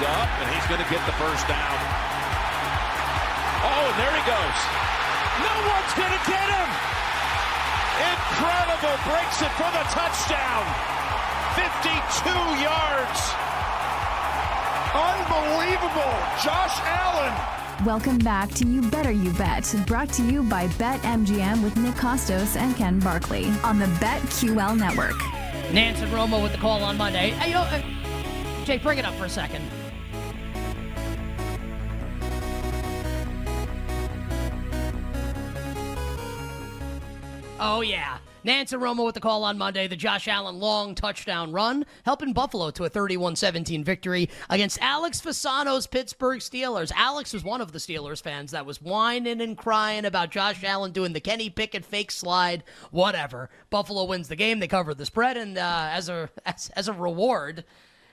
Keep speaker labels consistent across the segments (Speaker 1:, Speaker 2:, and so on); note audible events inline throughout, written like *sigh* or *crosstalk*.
Speaker 1: Josh up, and he's going to get the first down. Oh, and there he goes. No one's going to get him. Incredible. Breaks it for the touchdown. 52 yards. Unbelievable. Josh Allen.
Speaker 2: Welcome back to You Better You Bet, brought to you by BetMGM with Nick Kostos and Ken Barkley on the BetQL network.
Speaker 3: Nance and Romo with the call on Monday. Hey, you know, uh, Jake, bring it up for a second. Oh, yeah. Nance and Romo with the call on Monday. The Josh Allen long touchdown run, helping Buffalo to a 31 17 victory against Alex Fasano's Pittsburgh Steelers. Alex was one of the Steelers fans that was whining and crying about Josh Allen doing the Kenny Pickett fake slide, whatever. Buffalo wins the game. They cover the spread, and uh, as, a, *laughs* as, as a reward,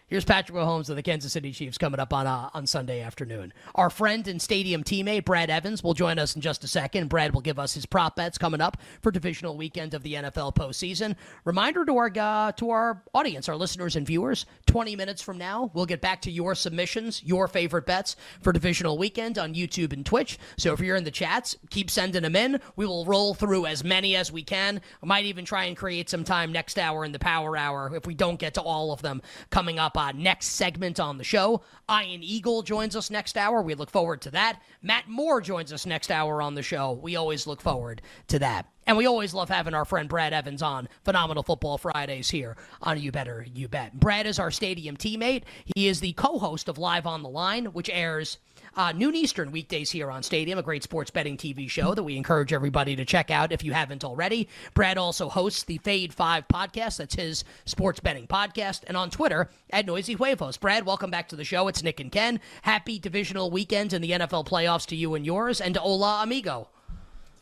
Speaker 3: Here's Patrick Mahomes of the Kansas City Chiefs coming up on uh, on Sunday afternoon. Our friend and stadium teammate Brad Evans will join us in just a second. Brad will give us his prop bets coming up for divisional weekend of the NFL postseason. Reminder to our uh, to our audience, our listeners and viewers: 20 minutes from now, we'll get back to your submissions, your favorite bets for divisional weekend on YouTube and Twitch. So if you're in the chats, keep sending them in. We will roll through as many as we can. I might even try and create some time next hour in the Power Hour if we don't get to all of them coming up uh, next segment on the show. Ian Eagle joins us next hour. We look forward to that. Matt Moore joins us next hour on the show. We always look forward to that. And we always love having our friend Brad Evans on Phenomenal Football Fridays here on You Better You Bet. Brad is our stadium teammate. He is the co host of Live on the Line, which airs uh, noon Eastern weekdays here on Stadium, a great sports betting TV show that we encourage everybody to check out if you haven't already. Brad also hosts the Fade 5 podcast. That's his sports betting podcast. And on Twitter, at Noisy Huevos. Brad, welcome back to the show. It's Nick and Ken. Happy divisional weekend in the NFL playoffs to you and yours, and to Hola Amigo.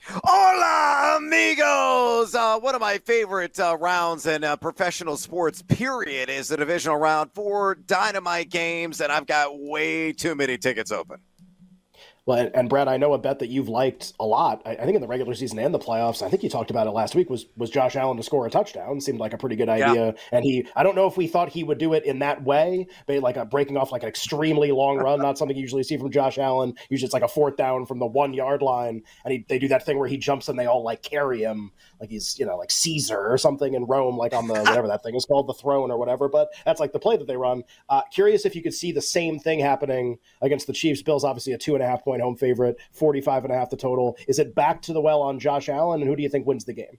Speaker 4: Hola, amigos! Uh, one of my favorite uh, rounds in uh, professional sports, period, is the divisional round for dynamite games, and I've got way too many tickets open.
Speaker 5: Well, and, Brad, I know a bet that you've liked a lot. I, I, think in the regular season and the playoffs, I think you talked about it last week. Was was Josh Allen to score a touchdown? Seemed like a pretty good idea. Yeah. And he, I don't know if we thought he would do it in that way, but like a breaking off like an extremely long run, not something you usually see from Josh Allen. Usually it's like a fourth down from the one yard line, and he, they do that thing where he jumps and they all like carry him like he's you know like Caesar or something in Rome, like on the whatever that thing is called, the throne or whatever. But that's like the play that they run. Uh, curious if you could see the same thing happening against the Chiefs. Bills obviously a two and a half point home favorite, 45 and a half the total. Is it back to the well on Josh Allen, and who do you think wins the game?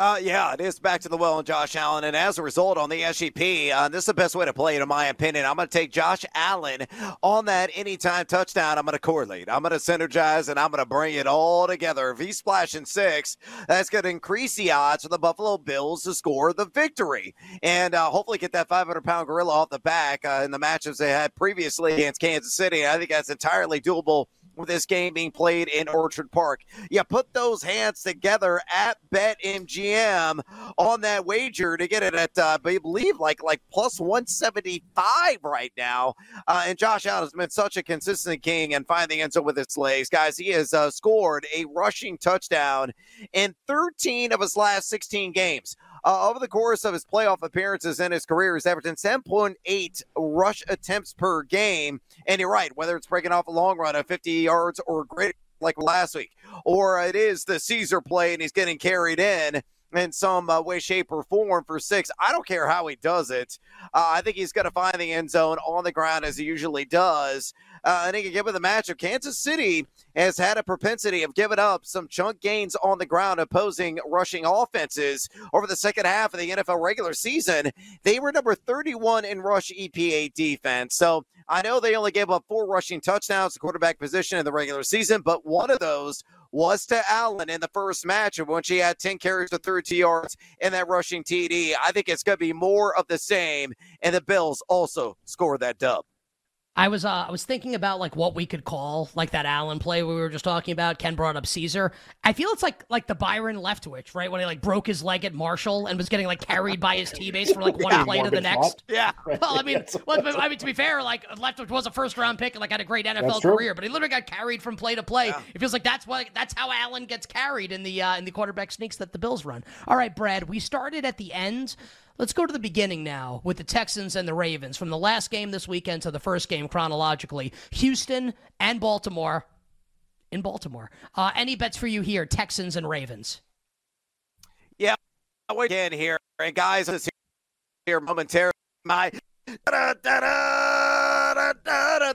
Speaker 4: Uh, yeah, it is back to the well on Josh Allen. And as a result, on the SGP, uh, this is the best way to play it, in my opinion. I'm going to take Josh Allen on that anytime touchdown. I'm going to correlate. I'm going to synergize, and I'm going to bring it all together. If he's splashing six, that's going to increase the odds for the Buffalo Bills to score the victory and uh, hopefully get that 500 pound gorilla off the back uh, in the matches they had previously against Kansas City. I think that's entirely doable with this game being played in Orchard Park. You put those hands together at BetMGM on that wager to get it at, uh, I believe, like like plus 175 right now. Uh, and Josh Allen has been such a consistent king and finding end zone with his legs. Guys, he has uh, scored a rushing touchdown in 13 of his last 16 games. Uh, over the course of his playoff appearances in his career, he's averaging 7.8 rush attempts per game. And you're right, whether it's breaking off a long run of 50 yards or greater like last week, or it is the Caesar play and he's getting carried in in some uh, way, shape, or form for six. I don't care how he does it. Uh, I think he's going to find the end zone on the ground as he usually does. Uh, any given the matchup. Kansas City has had a propensity of giving up some chunk gains on the ground, opposing rushing offenses over the second half of the NFL regular season. They were number 31 in rush EPA defense. So I know they only gave up four rushing touchdowns, the quarterback position in the regular season, but one of those was to Allen in the first match of when she had 10 carries for 30 yards in that rushing TD. I think it's going to be more of the same, and the Bills also score that dub.
Speaker 3: I was uh, I was thinking about like what we could call like that Allen play we were just talking about. Ken brought up Caesar. I feel it's like like the Byron Leftwich, right? When he like broke his leg at Marshall and was getting like carried by his teammates from like one *laughs*
Speaker 5: Yeah,
Speaker 3: play to the next.
Speaker 4: Yeah. *laughs*
Speaker 3: Well, I mean, *laughs* well, I mean to be fair, like Leftwich was a first round pick and like had a great NFL career, but he literally got carried from play to play. It feels like that's what that's how Allen gets carried in the uh, in the quarterback sneaks that the Bills run. All right, Brad, we started at the end. Let's go to the beginning now with the Texans and the Ravens. From the last game this weekend to the first game chronologically, Houston and Baltimore. In Baltimore. Uh, any bets for you here, Texans and Ravens?
Speaker 4: Yeah, we again here. And guys, this here momentarily. My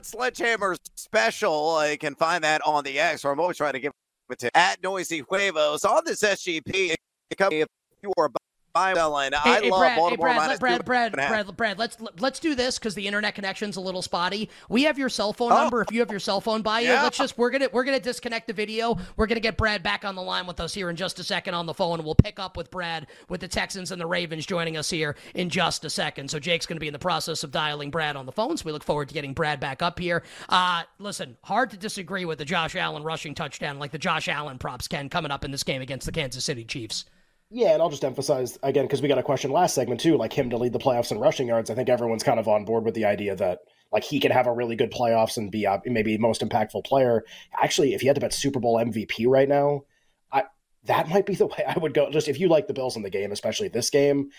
Speaker 4: sledgehammer special. You can find that on the X, or I'm always trying to give it to at Noisy Huevos on this SGP. If you are buying, selling, I
Speaker 3: Hey, hey,
Speaker 4: love
Speaker 3: Brad, hey,
Speaker 4: Baltimore
Speaker 3: Brad,
Speaker 4: minus
Speaker 3: Brad, Brad,
Speaker 4: and a half.
Speaker 3: Brad, Brad, let's let's do this because the internet connection's a little spotty. We have your cell phone
Speaker 4: Oh.
Speaker 3: number. If you have your cell phone by you,
Speaker 4: Yeah.
Speaker 3: let's just we're gonna we're gonna disconnect the video. We're gonna get Brad back on the line with us here in just a second on the phone. We'll pick up with Brad with the Texans and the Ravens joining us here in just a second. So Jake's gonna be in the process of dialing Brad on the phone. So we look forward to getting Brad back up here. Uh, listen, hard to disagree with the Josh Allen rushing touchdown, like the Josh Allen props Ken coming up in this game against the Kansas City Chiefs.
Speaker 5: Yeah, and I'll just emphasize again because we got a question last segment too, like him to lead the playoffs in rushing yards. I think everyone's kind of on board with the idea that like he can have a really good playoffs and be uh, maybe most impactful player. Actually, if you had to bet Super Bowl MVP right now, I that might be the *laughs* way I would go. Just if you like the Bills in the game, especially this game,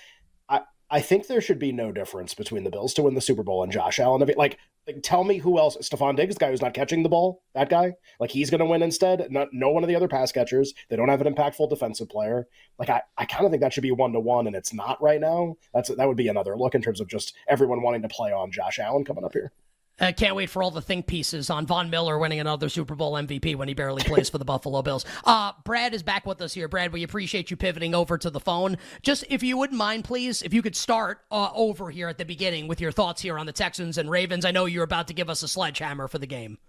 Speaker 5: I think there should be no difference between the Bills to win the Super Bowl and Josh Allen. Like, like, tell me who else? Stefon Diggs, the guy who's not catching the ball, that guy. Like he's going to win instead. Not no one of the other pass catchers. They don't have an impactful defensive player. Like I, I kind of think that should be one to one, and it's not right now. That's that would be another look in terms of just everyone wanting to play on Josh Allen coming up here.
Speaker 3: I can't wait for all the think pieces on Von Miller winning another Super Bowl MVP when he barely *laughs* plays for the Buffalo Bills. Uh, Brad is back with us here. Brad, we appreciate you pivoting over to the phone. Just if you wouldn't mind, please, if you could start uh, over here at the beginning with your thoughts here on the Texans and Ravens. I know you're about to give us a sledgehammer for the game.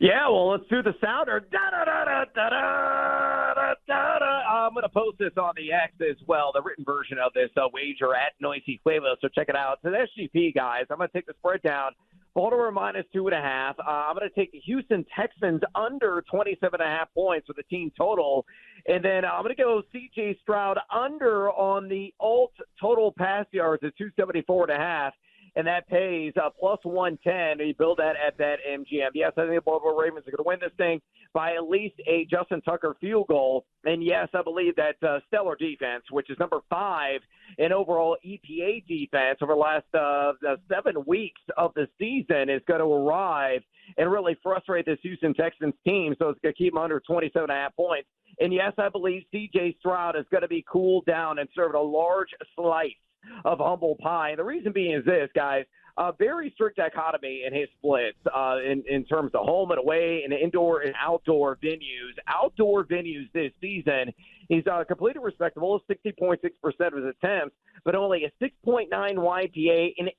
Speaker 6: Yeah, well, let's do the sounder. Da da da da da da da da. da. I'm going to post this on the X as well, the written version of this uh, wager at Noisy Huevo. So check it out. So the SGP guys, I'm going to take the spread down. Baltimore minus two and a half. Uh, I'm going to take the Houston Texans under 27 and a half points for the team total. And then I'm going to go CJ Stroud under on the alt total pass yards at 274 and a half and that pays uh, plus 110. You build that at that MGM. Yes, I think the Baltimore Ravens are going to win this thing by at least a Justin Tucker field goal. And yes, I believe that uh, stellar defense, which is number five in overall EPA defense over the last uh, the seven weeks of the season, is going to arrive and really frustrate this Houston Texans team. So it's going to keep them under 27 and a half points. And yes, I believe C.J. Stroud is going to be cooled down and served a large slice of humble pie. And the reason being is this, guys. A very strict dichotomy in his splits uh, in, in terms of home and away and indoor and outdoor venues. Outdoor venues this season, he's uh, completed respectable, 60.6% of his attempts, but only a 6.9 YPA and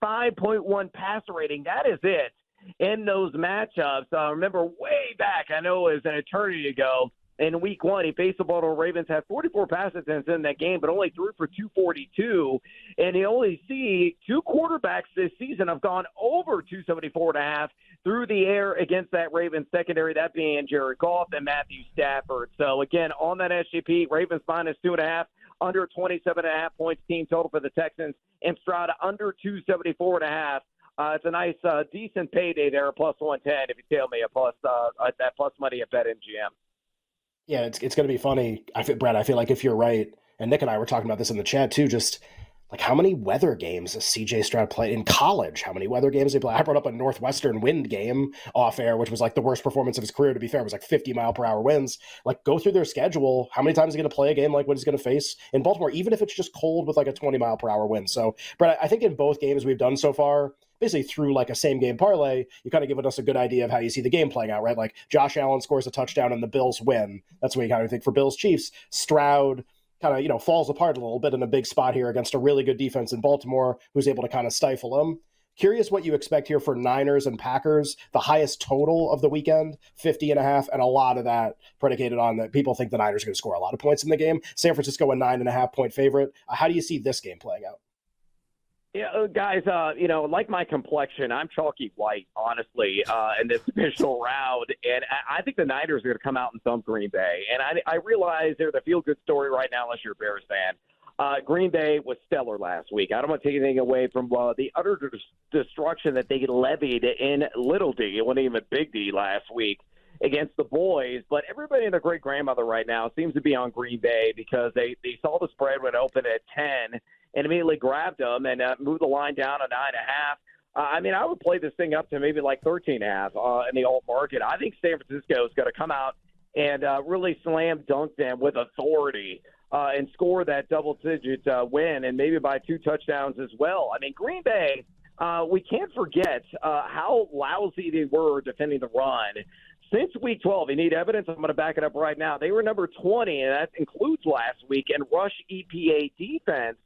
Speaker 6: 85.1 passer rating. That is it in those matchups. Uh, remember way back, I know it was an eternity ago, in week one, he faced the Baltimore Ravens, had 44 pass attempts in that game, but only threw for 242. And you only see two quarterbacks this season have gone over 274 and a half through the air against that Ravens secondary, that being Jared Goff and Matthew Stafford. So again, on that SGP, Ravens minus two and a half, under 27 and a half points team total for the Texans, and Stroud under 274 and a half. Uh, it's a nice, uh, decent payday there, plus 110 if you tell me a plus uh, that plus money at BetMGM.
Speaker 5: Yeah, it's it's going to be funny. I feel, Brad, I feel like if you're right, and Nick and I were talking about this in the chat too, just like how many weather games does CJ Stroud play in college? How many weather games he play? I brought up a Northwestern wind game off air, which was like the worst performance of his career. To be fair, it was like 50 mile per hour winds. Like, go through their schedule. How many times is he going to play a game like what he's going to face in Baltimore, even if it's just cold with like a 20 mile per hour wind? So, Brad, I think in both games we've done so far, basically through like a same game parlay, you kind of given us a good idea of how you see the game playing out, right? Like Josh Allen scores a touchdown and the Bills win. That's what you kind of think for Bills Chiefs. Stroud kind of you know falls apart a little bit in a big spot here against a really good defense in Baltimore, who's able to kind of stifle them. Curious what you expect here for Niners and Packers, the highest total of the weekend, 50 and a half, and a lot of that predicated on that people think the Niners are going to score a lot of points in the game. San Francisco, a nine and a half point favorite. How do you see this game playing out?
Speaker 6: Yeah, uh, guys, uh, you know, like my complexion, I'm chalky white, honestly, uh, in this *laughs* divisional round. And I, I think the Niners are going to come out and thump Green Bay. And I, I realize they're the feel good story right now, unless you're a Bears fan. Uh, Green Bay was stellar last week. I don't want to take anything away from uh, the utter des- destruction that they levied in Little D. It wasn't even Big D last week against the boys. But everybody and their great grandmother right now seems to be on Green Bay because they, they saw the spread when it opened at 10 and immediately grabbed them and uh, moved the line down to nine and a half. Uh, I mean, I would play this thing up to maybe like 13 and a half uh, in the alt market. I think San Francisco is going to come out and uh, really slam dunk them with authority uh, and score that double digit uh, win and maybe by two touchdowns as well. I mean, Green Bay, uh, we can't forget uh, how lousy they were defending the run. Since week 12, you need evidence. I'm going to back it up right now. They were number 20, and that includes last week, in rush EPA defense,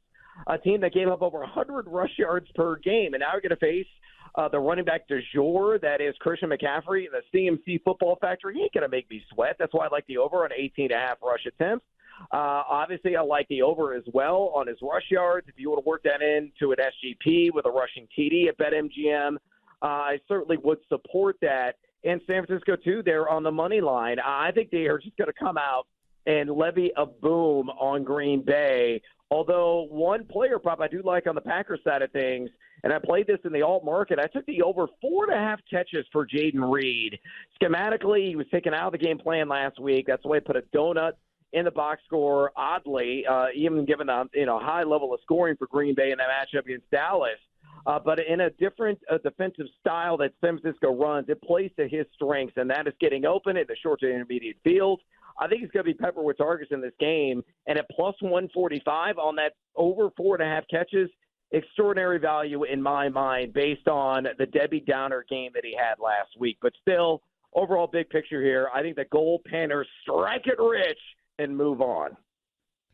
Speaker 6: a team that gave up over 100 rush yards per game. And now you're going to face uh, the running back de jour, that is Christian McCaffrey, in the CMC football factory. He ain't going to make me sweat. That's why I like the over on 18 and a half rush attempts. Uh, obviously, I like the over as well on his rush yards. If you want to work that into an SGP with a rushing TD at BetMGM, uh, I certainly would support that. And San Francisco, too, they're on the money line. I think they are just going to come out and levy a boom on Green Bay. Although one player prop I do like on the Packers side of things, and I played this in the alt market. I took the over four and a half catches for Jayden Reed. Schematically, he was taken out of the game plan last week. That's why I put a donut in the box score. Oddly, uh, even given the you know high level of scoring for Green Bay in that matchup against Dallas, uh, but in a different uh, defensive style that San Francisco runs, it plays to his strengths, and that is getting open in the short to intermediate field. I think it's going to be peppered with targets in this game, and at plus 145 on that over four and a half catches, extraordinary value in my mind based on the Debbie Downer game that he had last week. But still, overall big picture here, I think the gold panners strike it rich and move on.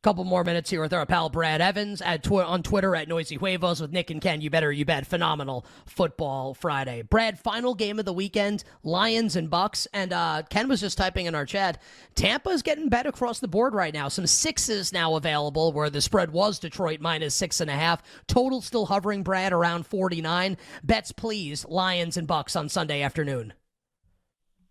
Speaker 3: Couple more minutes here with our pal Brad Evans at tw- on Twitter at Noisy Huevos with Nick and Ken. You better, you bet. Phenomenal football Friday. Brad, final game of the weekend: Lions and Bucks. And uh, Ken was just typing in our chat. Tampa's getting bet across the board right now. Some sixes now available, where the spread was Detroit minus six and a half. Total still hovering, Brad, around forty nine. Bets, please. Lions and Bucks on Sunday afternoon.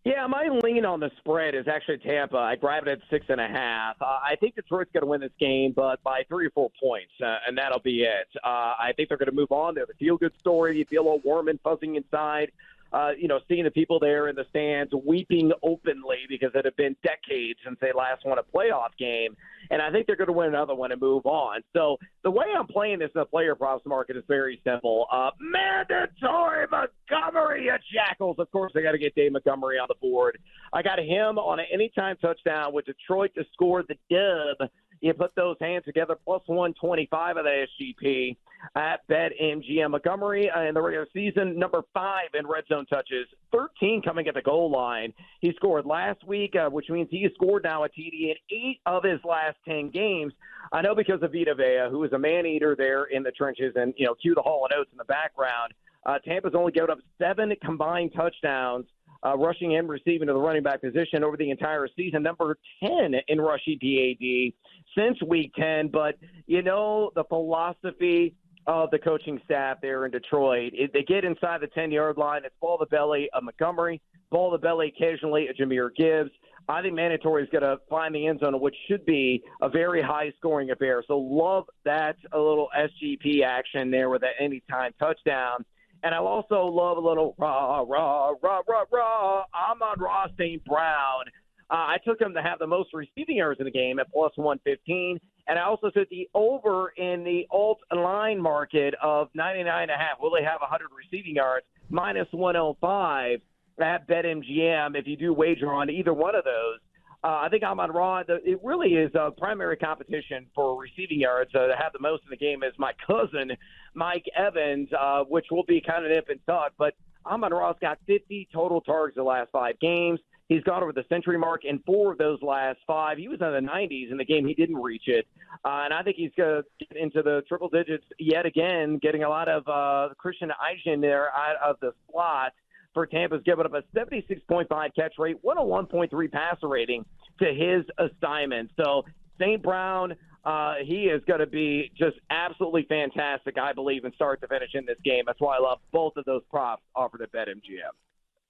Speaker 6: Yeah, my lean on the spread is actually Tampa. I grab it at six and a half. Uh, I think Detroit's going to win this game, but by three or four points, uh, and that'll be it. Uh, I think they're going to move on. They're the feel-good story. You feel all warm and fuzzing inside uh, you know, seeing the people there in the stands weeping openly because it had been decades since they last won a playoff game. And I think they're going to win another one and move on. So the way I'm playing this in the player props market is very simple. Uh, mandatory Montgomery at Jackals. Of course, I got to get Dave Montgomery on the board. I got him on an anytime touchdown with Detroit to score the dub you put those hands together, plus 125 of the SGP at BetMGM. Montgomery uh, in the regular season, number five in red zone touches, 13 coming at the goal line. He scored last week, uh, which means he has scored now a TD in eight of his last 10 games. I know because of Vita Vea, who is a man eater there in the trenches, and, you know, cue the Hall and Oates in the background. Uh, Tampa's only given up seven combined touchdowns uh, rushing and receiving to the running back position over the entire season, number 10 in rush EPAD since week 10. But, you know, the philosophy of the coaching staff there in Detroit, it, they get inside the 10 yard line. It's ball the belly of Montgomery, ball the belly occasionally of Jahmyr Gibbs. I think Mandatory is going to find the end zone, which should be a very high scoring affair. So love that a little SGP action there with that anytime touchdown. And I also love a little rah, rah, rah, rah, rah, Amon-Ra St. Brown. Uh, I took him to have the most receiving yards in the game at plus 115. And I also took the over in the alt line market of 99.5. Will they have 100 receiving yards? Minus 105 at BetMGM if you do wager on either one of those. Uh, I think Amon Ra, the, it really is a primary competition for receiving yards. Uh, to have the most in the game is my cousin, Mike Evans, uh, which will be kind of nip and tuck. But Amon Ra's got 50 total targets the last five games. He's gone over the century mark in four of those last five. He was in the 90s in the game. He didn't reach it. Uh, and I think he's going to get into the triple digits yet again, getting a lot of uh, Christian Izien there out of the slot for Tampa's giving up a 76.5 catch rate, 101.3 passer rating to his assignment. So St. Brown, uh, he is going to be just absolutely fantastic, I believe, and start to finish in this game. That's why I love both of those props offered at BetMGM.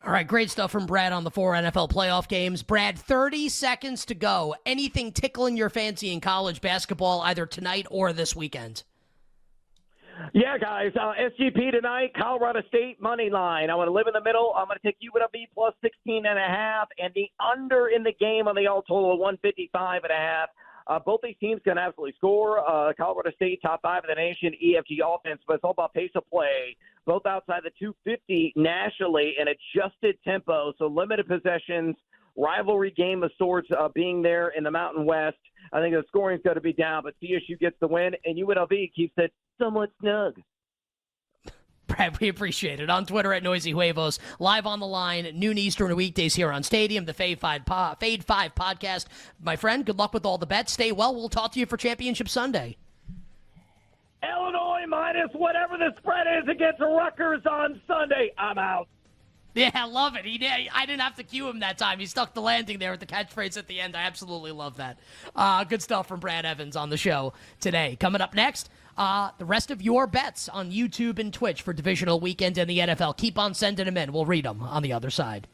Speaker 3: All right, great stuff from Brad on the four NFL playoff games. Brad, 30 seconds to go. Anything tickling your fancy in college basketball either tonight or this weekend?
Speaker 6: Yeah, guys. Uh, SGP tonight, Colorado State money line. I want to live in the middle. I'm going to take UNLV plus 16 and a half, and the under in the game on the all total of 155 and a half. Uh, both these teams can absolutely score. Uh, Colorado State, top five in the nation, EFG offense, but it's all about pace of play. Both outside the 250 nationally and adjusted tempo, so limited possessions, rivalry game of sorts uh, being there in the Mountain West. I think the scoring's going to be down, but CSU gets the win, and UNLV keeps it somewhat snug.
Speaker 3: Brad, we appreciate it. On Twitter at Noisy Huevos, live on the line, noon Eastern weekdays here on Stadium, the Fade Five, po- Fade Five podcast. My friend, good luck with all the bets. Stay well. We'll talk to you for Championship Sunday.
Speaker 6: Illinois minus whatever the spread is against Rutgers on Sunday. I'm out.
Speaker 3: Yeah, I love it. He I didn't have to cue him that time. He stuck the landing there with the catchphrase at the end. I absolutely love that. Uh, good stuff from Brad Evans on the show today. Coming up next, uh, the rest of your bets on YouTube and Twitch for divisional weekend in the NFL. Keep on sending them in. We'll read them on the other side.